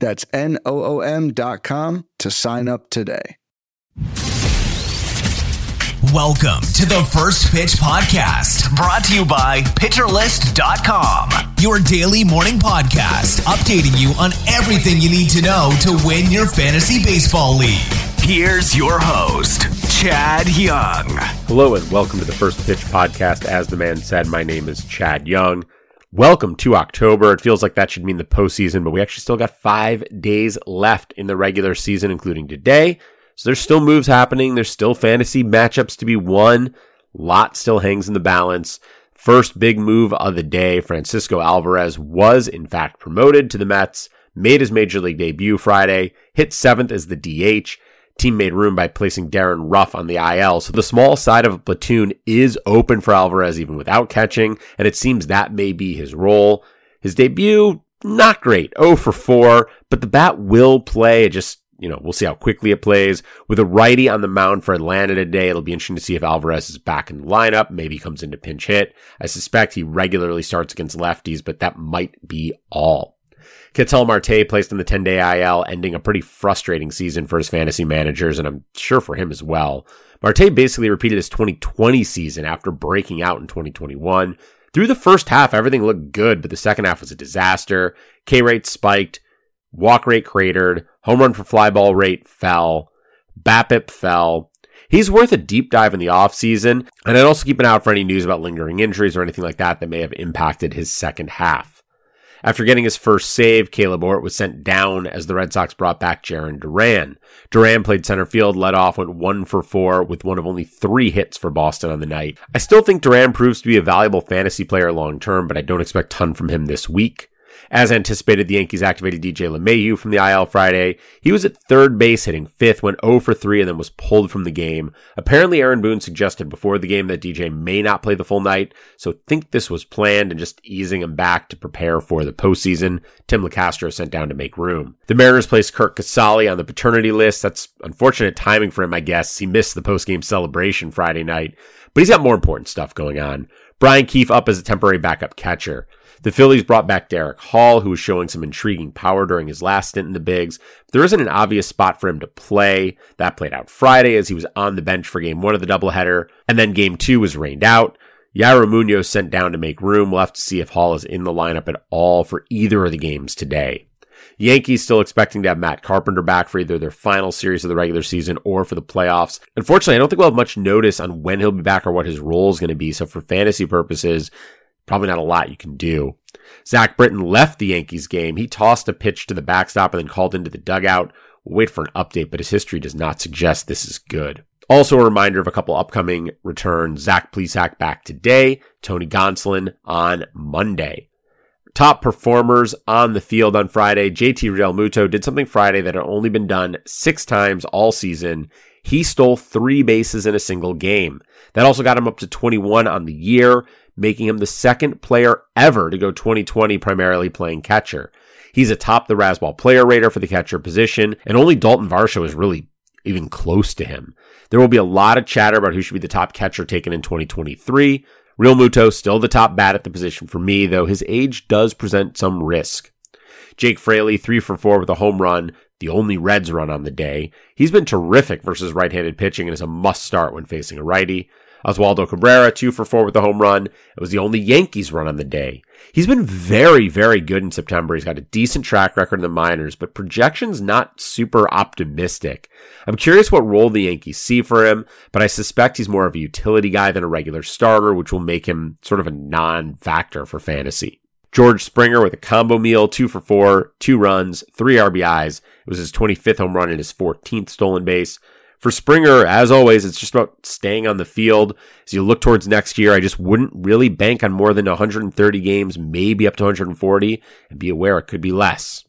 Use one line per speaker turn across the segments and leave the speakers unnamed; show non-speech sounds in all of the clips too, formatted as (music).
That's N O O M.com to sign up today.
Welcome to the First Pitch Podcast, brought to you by PitcherList.com, your daily morning podcast, updating you on everything you need to know to win your fantasy baseball league. Here's your host, Chad Young.
Hello, and welcome to the First Pitch Podcast. As the man said, my name is Chad Young. Welcome to October. It feels like that should mean the postseason, but we actually still got five days left in the regular season, including today. So there's still moves happening. There's still fantasy matchups to be won. Lot still hangs in the balance. First big move of the day, Francisco Alvarez was in fact promoted to the Mets, made his major league debut Friday, hit seventh as the DH. Team made room by placing Darin Ruf on the IL. So the small side of a platoon is open for Alvarez even without catching, and it seems that may be his role. His debut, not great. 0 for 4, but the bat will play. It just you know, we'll see how quickly it plays. With a righty on the mound for Atlanta today, it'll be interesting to see if Alvarez is back in the lineup. Maybe comes into pinch hit. I suspect he regularly starts against lefties, but that might be all. Ketel Marte placed in the 10 day IL, ending a pretty frustrating season for his fantasy managers, and I'm sure for him as well. Marte basically repeated his 2020 season after breaking out in 2021. Through the first half, everything looked good, but the second half was a disaster. K rate spiked, walk rate cratered, home run for fly ball rate fell, BABIP fell. He's worth a deep dive in the offseason, and I'd also keep an eye out for any news about lingering injuries or anything like that that may have impacted his second half. After getting his first save, Caleb Ort was sent down as the Red Sox brought back Jarren Duran. Duran played center field, led off, went one for four with one of only three hits for Boston on the night. I still think Duran proves to be a valuable fantasy player long term, but I don't expect ton from him this week. As anticipated, the Yankees activated DJ LeMahieu from the IL Friday. He was at third base hitting fifth, went 0 for 3, and then was pulled from the game. Apparently, Aaron Boone suggested before the game that DJ may not play the full night, so think this was planned and just easing him back to prepare for the postseason. Tim Locastro sent down to make room. The Mariners placed Kirk Casali on the paternity list. That's unfortunate timing for him, I guess. He missed the postgame celebration Friday night, but he's got more important stuff going on. Brian Keefe up as a temporary backup catcher. The Phillies brought back Darick Hall, who was showing some intriguing power during his last stint in the Bigs. There isn't an obvious spot for him to play. That played out Friday as he was on the bench for game one of the doubleheader, and then game two was rained out. Yairo Munoz sent down to make room. We'll have to see if Hall is in the lineup at all for either of the games today. Yankees still expecting to have Matt Carpenter back for either their final series of the regular season or for the playoffs. Unfortunately, I don't think we'll have much notice on when he'll be back or what his role is going to be. So for fantasy purposes, Probably not a lot you can do. Zach Britton left the Yankees game. He tossed a pitch to the backstop and then called into the dugout. We'll wait for an update, but his history does not suggest this is good. Also, a reminder of a couple upcoming returns. Zach Plesac back today, Tony Gonsolin on Monday. Top performers on the field on Friday. JT Realmuto did something Friday that had only been done six times all season. He stole three bases in a single game. That also got him up to 21 on the year making him the second player ever to go 2020 primarily playing catcher. He's atop the Razzball player rater for the catcher position, and only Dalton Varsho is really even close to him. There will be a lot of chatter about who should be the top catcher taken in 2023. Realmuto still the top bat at the position for me, though his age does present some risk. Jake Fraley, three for four with a home run, the only Reds run on the day. He's been terrific versus right-handed pitching and is a must start when facing a righty. Oswaldo Cabrera, two for four with a home run. It was the only Yankees run on the day. He's been very, very good in September. He's got a decent track record in the minors, but projections not super optimistic. I'm curious what role the Yankees see for him, but I suspect he's more of a utility guy than a regular starter, which will make him sort of a non-factor for fantasy. George Springer with a combo meal, two for four, two runs, three RBIs. It was his 25th home run and his 14th stolen base for Springer, as always, it's just about staying on the field. As you look towards next year, I just wouldn't really bank on more than 130 games, maybe up to 140, and be aware it could be less.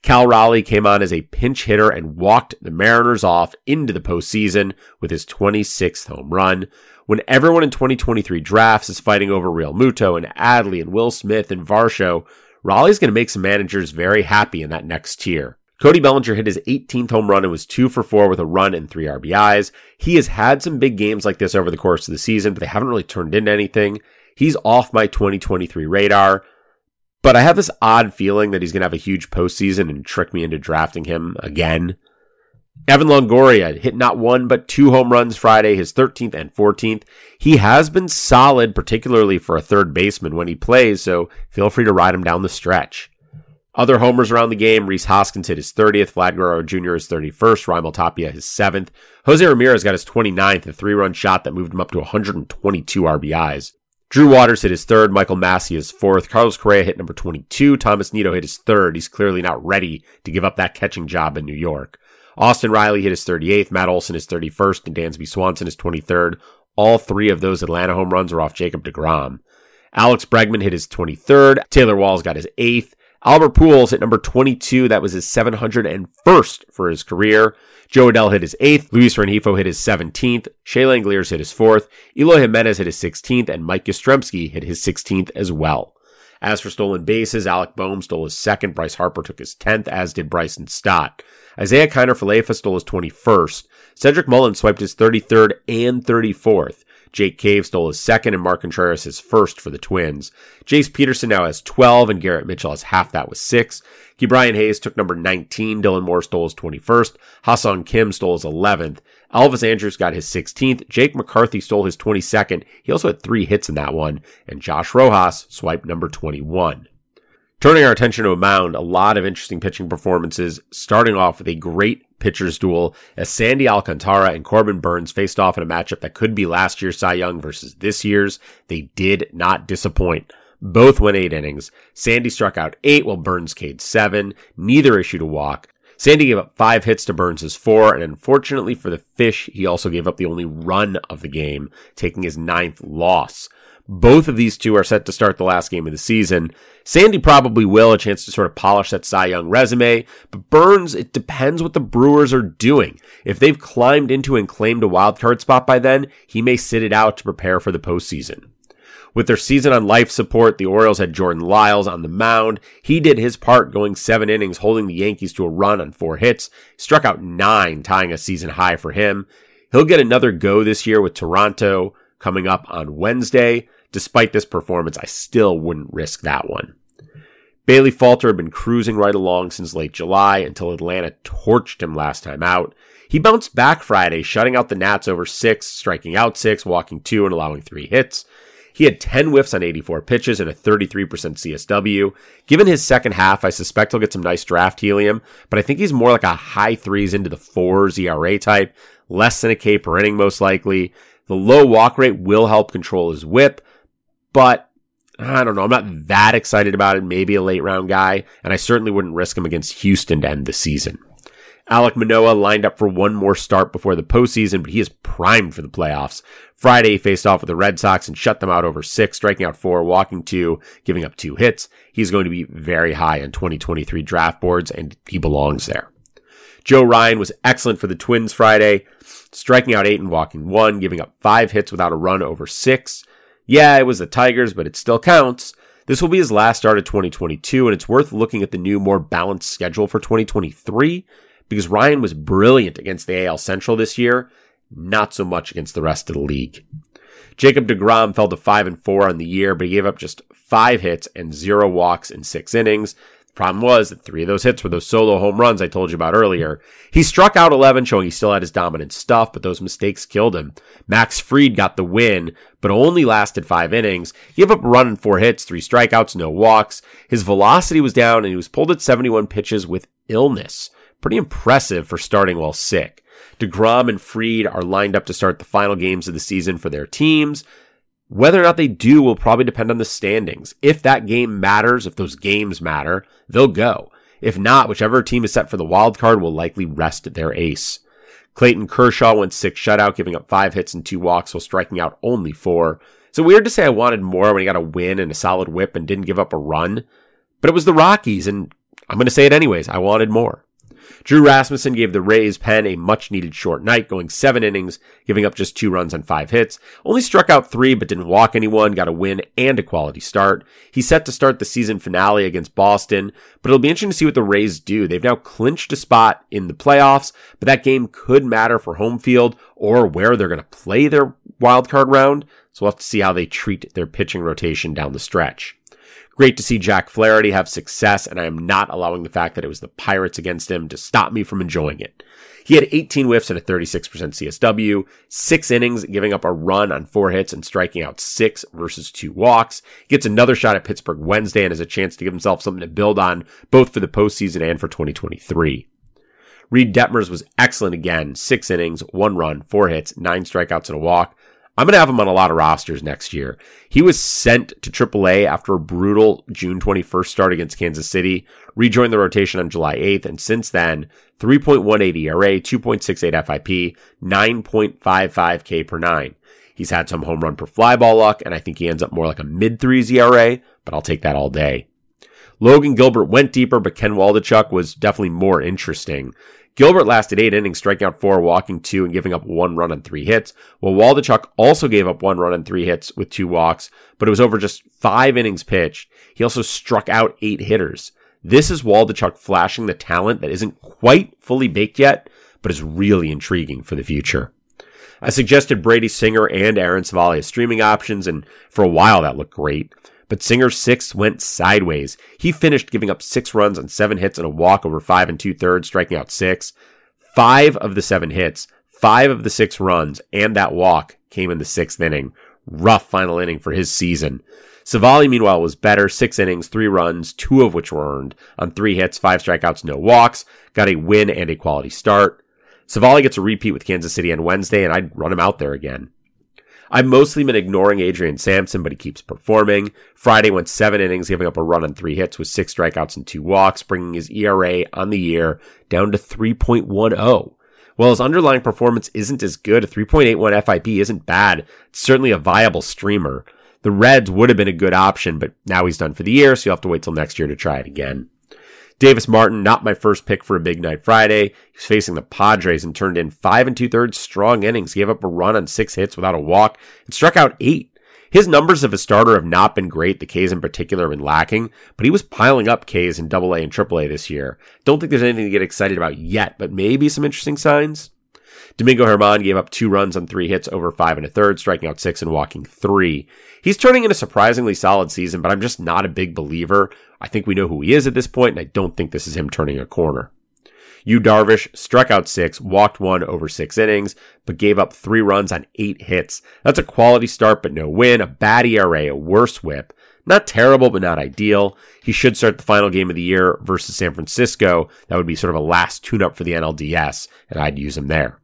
Cal Raleigh came on as a pinch hitter and walked the Mariners off into the postseason with his 26th home run. When everyone in 2023 drafts is fighting over Real Realmuto and Adley and Will Smith and Varsho, Raleigh's going to make some managers very happy in that next tier. Cody Bellinger hit his 18th home run and was two for four with a run and three RBIs. He has had some big games like this over the course of the season, but they haven't really turned into anything. He's off my 2023 radar, but I have this odd feeling that he's going to have a huge postseason and trick me into drafting him again. Evan Longoria hit not one but two home runs Friday, his 13th and 14th. He has been solid, particularly for a third baseman when he plays, so feel free to ride him down the stretch. Other homers around the game, Rhys Hoskins hit his 30th, Vlad Guerrero Jr. his 31st, Raimel Tapia his 7th. Jose Ramirez got his 29th, a three-run shot that moved him up to 122 RBIs. Drew Waters hit his third, Michael Massey his fourth, Carlos Correa hit number 22, Thomas Nido hit his third. He's clearly not ready to give up that catching job in New York. Austin Riley hit his 38th, Matt Olson his 31st, and Dansby Swanson his 23rd. All three of those Atlanta home runs were off Jacob DeGrom. Alex Bregman hit his 23rd, Taylor Walls got his 8th, Albert Pujols hit number 22. That was his 701st for his career. Jo Adell hit his 8th. Luis Rengifo hit his 17th. Shea Langeliers hit his 4th. Eloy Jimenez hit his 16th. And Mike Yastrzemski hit his 16th as well. As for stolen bases, Alec Bohm stole his second. Bryce Harper took his 10th, as did Bryson Stott. Isiah Kiner Falefa stole his 21st. Cedric Mullins swiped his 33rd and 34th. Jake Cave stole his second and Mark Contreras his first for the Twins. Jace Peterson now has 12 and Garrett Mitchell has half that with six. Ke'Bryan Hayes took number 19. Dylan Moore stole his 21st. Ha-Seong Kim stole his 11th. Elvis Andrus got his 16th. Jake McCarthy stole his 22nd. He also had three hits in that one. And Josh Rojas swiped number 21. Turning our attention to a mound, a lot of interesting pitching performances, starting off with a great pitchers duel as Sandy Alcantara and Corbin Burnes faced off in a matchup that could be last year's Cy Young versus this year's. They did not disappoint. Both went eight innings. Sandy struck out eight while Burnes K'd seven. Neither issued a walk. Sandy gave up five hits to Burnes' four, and unfortunately for the Fish, he also gave up the only run of the game, taking his ninth loss. Both of these two are set to start the last game of the season. Sandy probably will, a chance to sort of polish that Cy Young resume. But Burnes, it depends what the Brewers are doing. If they've climbed into and claimed a wild card spot by then, he may sit it out to prepare for the postseason. With their season on life support, the Orioles had Jordan Lyles on the mound. He did his part going seven innings, holding the Yankees to a run on four hits, struck out nine, tying a season high for him. He'll get another go this year with Toronto coming up on Wednesday. Despite this performance, I still wouldn't risk that one. Bailey Falter had been cruising right along since late July until Atlanta torched him last time out. He bounced back Friday, shutting out the Nats over six, striking out six, walking two, and allowing three hits. He had 10 whiffs on 84 pitches and a 33% CSW. Given his second half, I suspect he'll get some nice draft helium, but I think he's more like a high threes into the fours ERA type, less than a K per inning most likely. The low walk rate will help control his whip, but I don't know. I'm not that excited about it. Maybe a late round guy, and I certainly wouldn't risk him against Houston to end the season. Alek Manoah lined up for one more start before the postseason, but he is primed for the playoffs. Friday, he faced off with the Red Sox and shut them out over six, striking out four, walking two, giving up two hits. He's going to be very high on 2023 draft boards, and he belongs there. Joe Ryan was excellent for the Twins Friday, striking out eight and walking one, giving up five hits without a run over six. Yeah, it was the Tigers, but it still counts. This will be his last start of 2022, and it's worth looking at the new, more balanced schedule for 2023 because Ryan was brilliant against the AL Central this year, not so much against the rest of the league. Jacob DeGrom fell to 5 and 4 on the year, but he gave up just 5 hits and 0 walks in 6 innings. Problem was that three of those hits were those solo home runs I told you about earlier. He struck out 11, showing he still had his dominant stuff, but those mistakes killed him. Max Fried got the win, but only lasted five innings. Gave up a run and four hits, three strikeouts, no walks. His velocity was down and he was pulled at 71 pitches with illness. Pretty impressive for starting while sick. DeGrom and Fried are lined up to start the final games of the season for their teams. Whether or not they do will probably depend on the standings. If that game matters, if those games matter, they'll go. If not, whichever team is set for the wild card will likely rest their ace. Clayton Kershaw went six shutout, giving up five hits and two walks while striking out only four. So weird to say I wanted more when he got a win and a solid whip and didn't give up a run. But it was the Rockies, and I'm going to say it anyways. I wanted more. Drew Rasmussen gave the Rays pen a much needed short night, going seven innings, giving up just two runs on five hits. Only struck out three, but didn't walk anyone, got a win and a quality start. He's set to start the season finale against Boston, but it'll be interesting to see what the Rays do. They've now clinched a spot in the playoffs, but that game could matter for home field or where they're going to play their wild card round. So we'll have to see how they treat their pitching rotation down the stretch. Great to see Jack Flaherty have success, and I am not allowing the fact that it was the Pirates against him to stop me from enjoying it. He had 18 whiffs and a 36% CSW, six innings, giving up a run on four hits and striking out six versus two walks. He gets another shot at Pittsburgh Wednesday and has a chance to give himself something to build on both for the postseason and for 2023. Reid Detmers was excellent again. Six innings, one run, four hits, nine strikeouts and a walk. I'm going to have him on a lot of rosters next year. He was sent to AAA after a brutal June 21st start against Kansas City, rejoined the rotation on July 8th, and since then, 3.18 ERA, 2.68 FIP, 9.55 K per nine. He's had some home run per fly ball luck, and I think he ends up more like a mid threes ERA, but I'll take that all day. Logan Gilbert went deeper, but Ken Waldichuk was definitely more interesting. Gilbert lasted eight innings, striking out four, walking two, and giving up one run on three hits. While Waldichuk also gave up one run on three hits with two walks, but it was over just five innings pitched. He also struck out eight hitters. This is Waldichuk flashing the talent that isn't quite fully baked yet, but is really intriguing for the future. I suggested Brady Singer and Aaron Civale as streaming options, and for a while that looked great. But Singer's six went sideways. He finished giving up six runs on seven hits and a walk over five and two thirds, striking out six. Five of the seven hits, five of the six runs, and that walk came in the sixth inning. Rough final inning for his season. Civale, meanwhile, was better. Six innings, three runs, two of which were earned on three hits, five strikeouts, no walks. Got a win and a quality start. Civale gets a repeat with Kansas City on Wednesday, and I'd run him out there again. I've mostly been ignoring Adrian Sampson, but he keeps performing. Friday went seven innings, giving up a run on three hits with six strikeouts and two walks, bringing his ERA on the year down to 3.10. While his underlying performance isn't as good, a 3.81 FIP isn't bad. It's certainly a viable streamer. The Reds would have been a good option, but now he's done for the year, so you'll have to wait till next year to try it again. Davis Martin, not my first pick for a big night Friday. He was facing the Padres and turned in five and two thirds strong innings. Gave up a run on six hits without a walk and struck out eight. His numbers of a starter have not been great. The K's in particular have been lacking, but he was piling up K's in AA and AAA this year. Don't think there's anything to get excited about yet, but maybe some interesting signs. Domingo German gave up two runs on three hits over five and a third, striking out six and walking three. He's turning in a surprisingly solid season, but I'm just not a big believer. I think we know who he is at this point, and I don't think this is him turning a corner. Yu Darvish struck out six, walked one over six innings, but gave up three runs on eight hits. That's a quality start, but no win, a bad ERA, a worse whip. Not terrible, but not ideal. He should start the final game of the year versus San Francisco. That would be sort of a last tune up for the NLDS, and I'd use him there.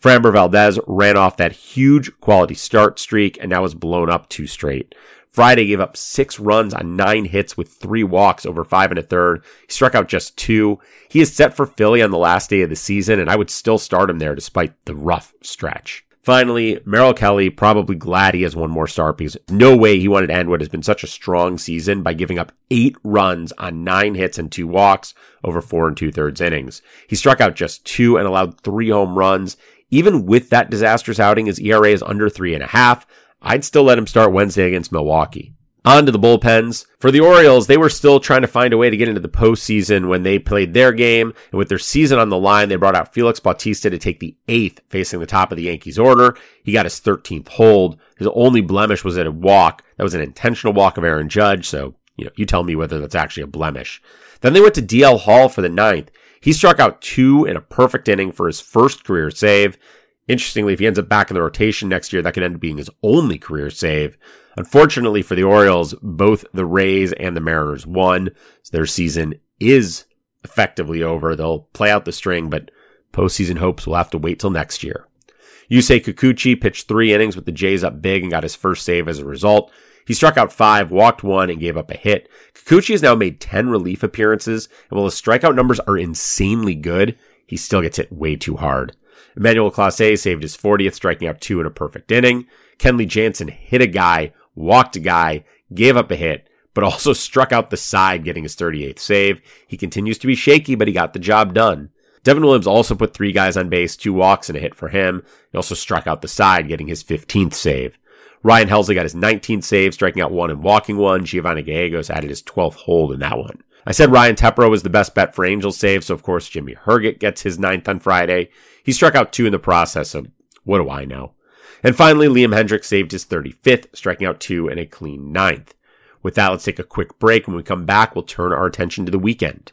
Framber Valdez ran off that huge quality start streak and now has blown up two straight. Friday gave up six runs on nine hits with three walks over five and a third. He struck out just two. He is set for Philly on the last day of the season, and I would still start him there despite the rough stretch. Finally, Merrill Kelly probably glad he has one more start because no way he wanted to end what has been such a strong season by giving up eight runs on nine hits and two walks over four and two thirds innings. He struck out just two and allowed three home runs. Even with that disastrous outing, his ERA is under three and a half. I'd still let him start Wednesday against Milwaukee. On to the bullpens. For the Orioles, they were still trying to find a way to get into the postseason when they played their game. And with their season on the line, they brought out Felix Bautista to take the eighth facing the top of the Yankees order. He got his 13th hold. His only blemish was at a walk. That was an intentional walk of Aaron Judge. So, you know, you tell me whether that's actually a blemish. Then they went to DL Hall for the ninth. He struck out two in a perfect inning for his first career save. Interestingly, if he ends up back in the rotation next year, that could end up being his only career save. Unfortunately for the Orioles, both the Rays and the Mariners won. So their season is effectively over. They'll play out the string, but postseason hopes will have to wait till next year. Yusei Kikuchi pitched three innings with the Jays up big and got his first save as a result. He struck out five, walked one, and gave up a hit. Kikuchi has now made 10 relief appearances, and while his strikeout numbers are insanely good, he still gets hit way too hard. Emmanuel Clase saved his 40th, striking out two in a perfect inning. Kenley Jansen hit a guy, walked a guy, gave up a hit, but also (laughs) struck out the side, getting his 38th save. He continues to be shaky, but he got the job done. Devin Williams also put three guys on base, two walks and a hit for him. He also struck out the side, getting his 15th save. Ryan Helsley got his 19th save, striking out one and walking one. Giovanni Gallegos added his 12th hold in that one. I said Ryan Tepera was the best bet for Angels save, so of course Jimmy Herget gets his ninth on Friday. He struck out two in the process, so what do I know? And finally, Liam Hendriks saved his 35th, striking out two and a clean ninth. With that, let's take a quick break. When we come back, we'll turn our attention to the weekend.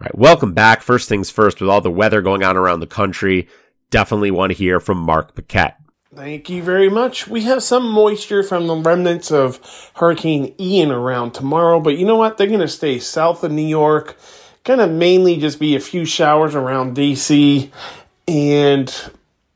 All right, welcome back. First things first, with all the weather going on around the country, definitely want to hear from Mark Paquette.
Thank you very much. We have some moisture from the remnants of Hurricane Ian around tomorrow, but you know what? They're going to stay south of New York. Going to mainly just be a few showers around DC, and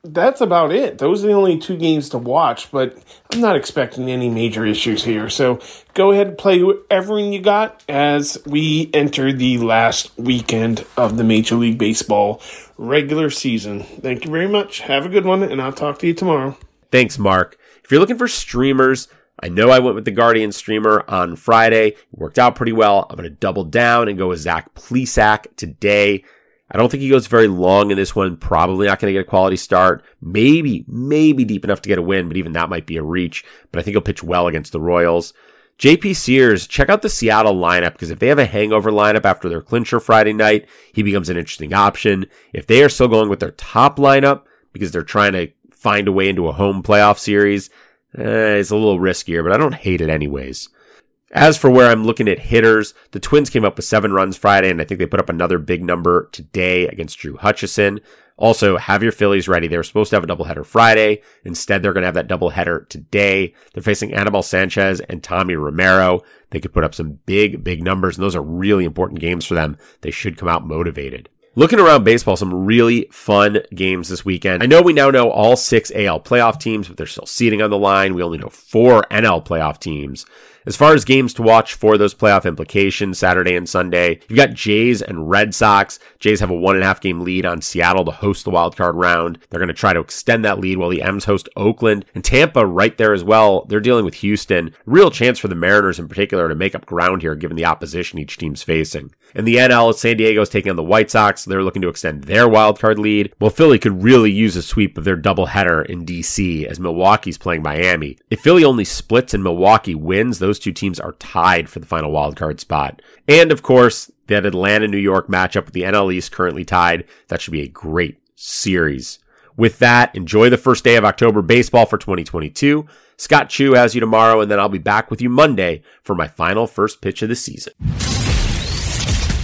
that's about it. Those are the only two games to watch, but I'm not expecting any major issues here. So go ahead and play whoever you got as we enter the last weekend of the Major League Baseball regular season. Thank you very much. Have a good one, and I'll talk to you tomorrow.
Thanks, Mark. If you're looking for streamers, I know I went with the Guardian streamer on Friday. It worked out pretty well. I'm going to double down and go with Zach Plesac today. I don't think he goes very long in this one. Probably not going to get a quality start. Maybe, maybe deep enough to get a win, but even that might be a reach. But I think he'll pitch well against the Royals. JP Sears, check out the Seattle lineup because if they have a hangover lineup after their clincher Friday night, he becomes an interesting option. If they are still going with their top lineup because they're trying to find a way into a home playoff series, eh, it's a little riskier, but I don't hate it anyways. As for where I'm looking at hitters, the Twins came up with seven runs Friday, and I think they put up another big number today against Drew Hutchison. Also, have your Phillies ready. They were supposed to have a doubleheader Friday. Instead, they're going to have that doubleheader today. They're facing Anibal Sanchez and Tommy Romero. They could put up some big, big numbers, and those are really important games for them. They should come out motivated. Looking around baseball, some really fun games this weekend. I know we now know all six AL playoff teams, but there's still seeding on the line. We only know four NL playoff teams. As far as games to watch for those playoff implications, Saturday and Sunday, you've got Jays and Red Sox. Jays have a one and a half game lead on Seattle to host the wild card round. They're going to try to extend that lead while the M's host Oakland and Tampa right there as well. They're dealing with Houston. Real chance for the Mariners in particular to make up ground here given the opposition each team's facing. In the NL, San Diego is taking on the White Sox. They're looking to extend their wild card lead. Well, Philly could really use a sweep of their doubleheader in DC as Milwaukee's playing Miami. If Philly only splits and Milwaukee wins, those two teams are tied for the final wild card spot. And of course, that Atlanta New York matchup with the NL East currently tied. That should be a great series. With that, enjoy the first day of October baseball for 2022. Scott Chu has you tomorrow, and then I'll be back with you Monday for my final first pitch of the season.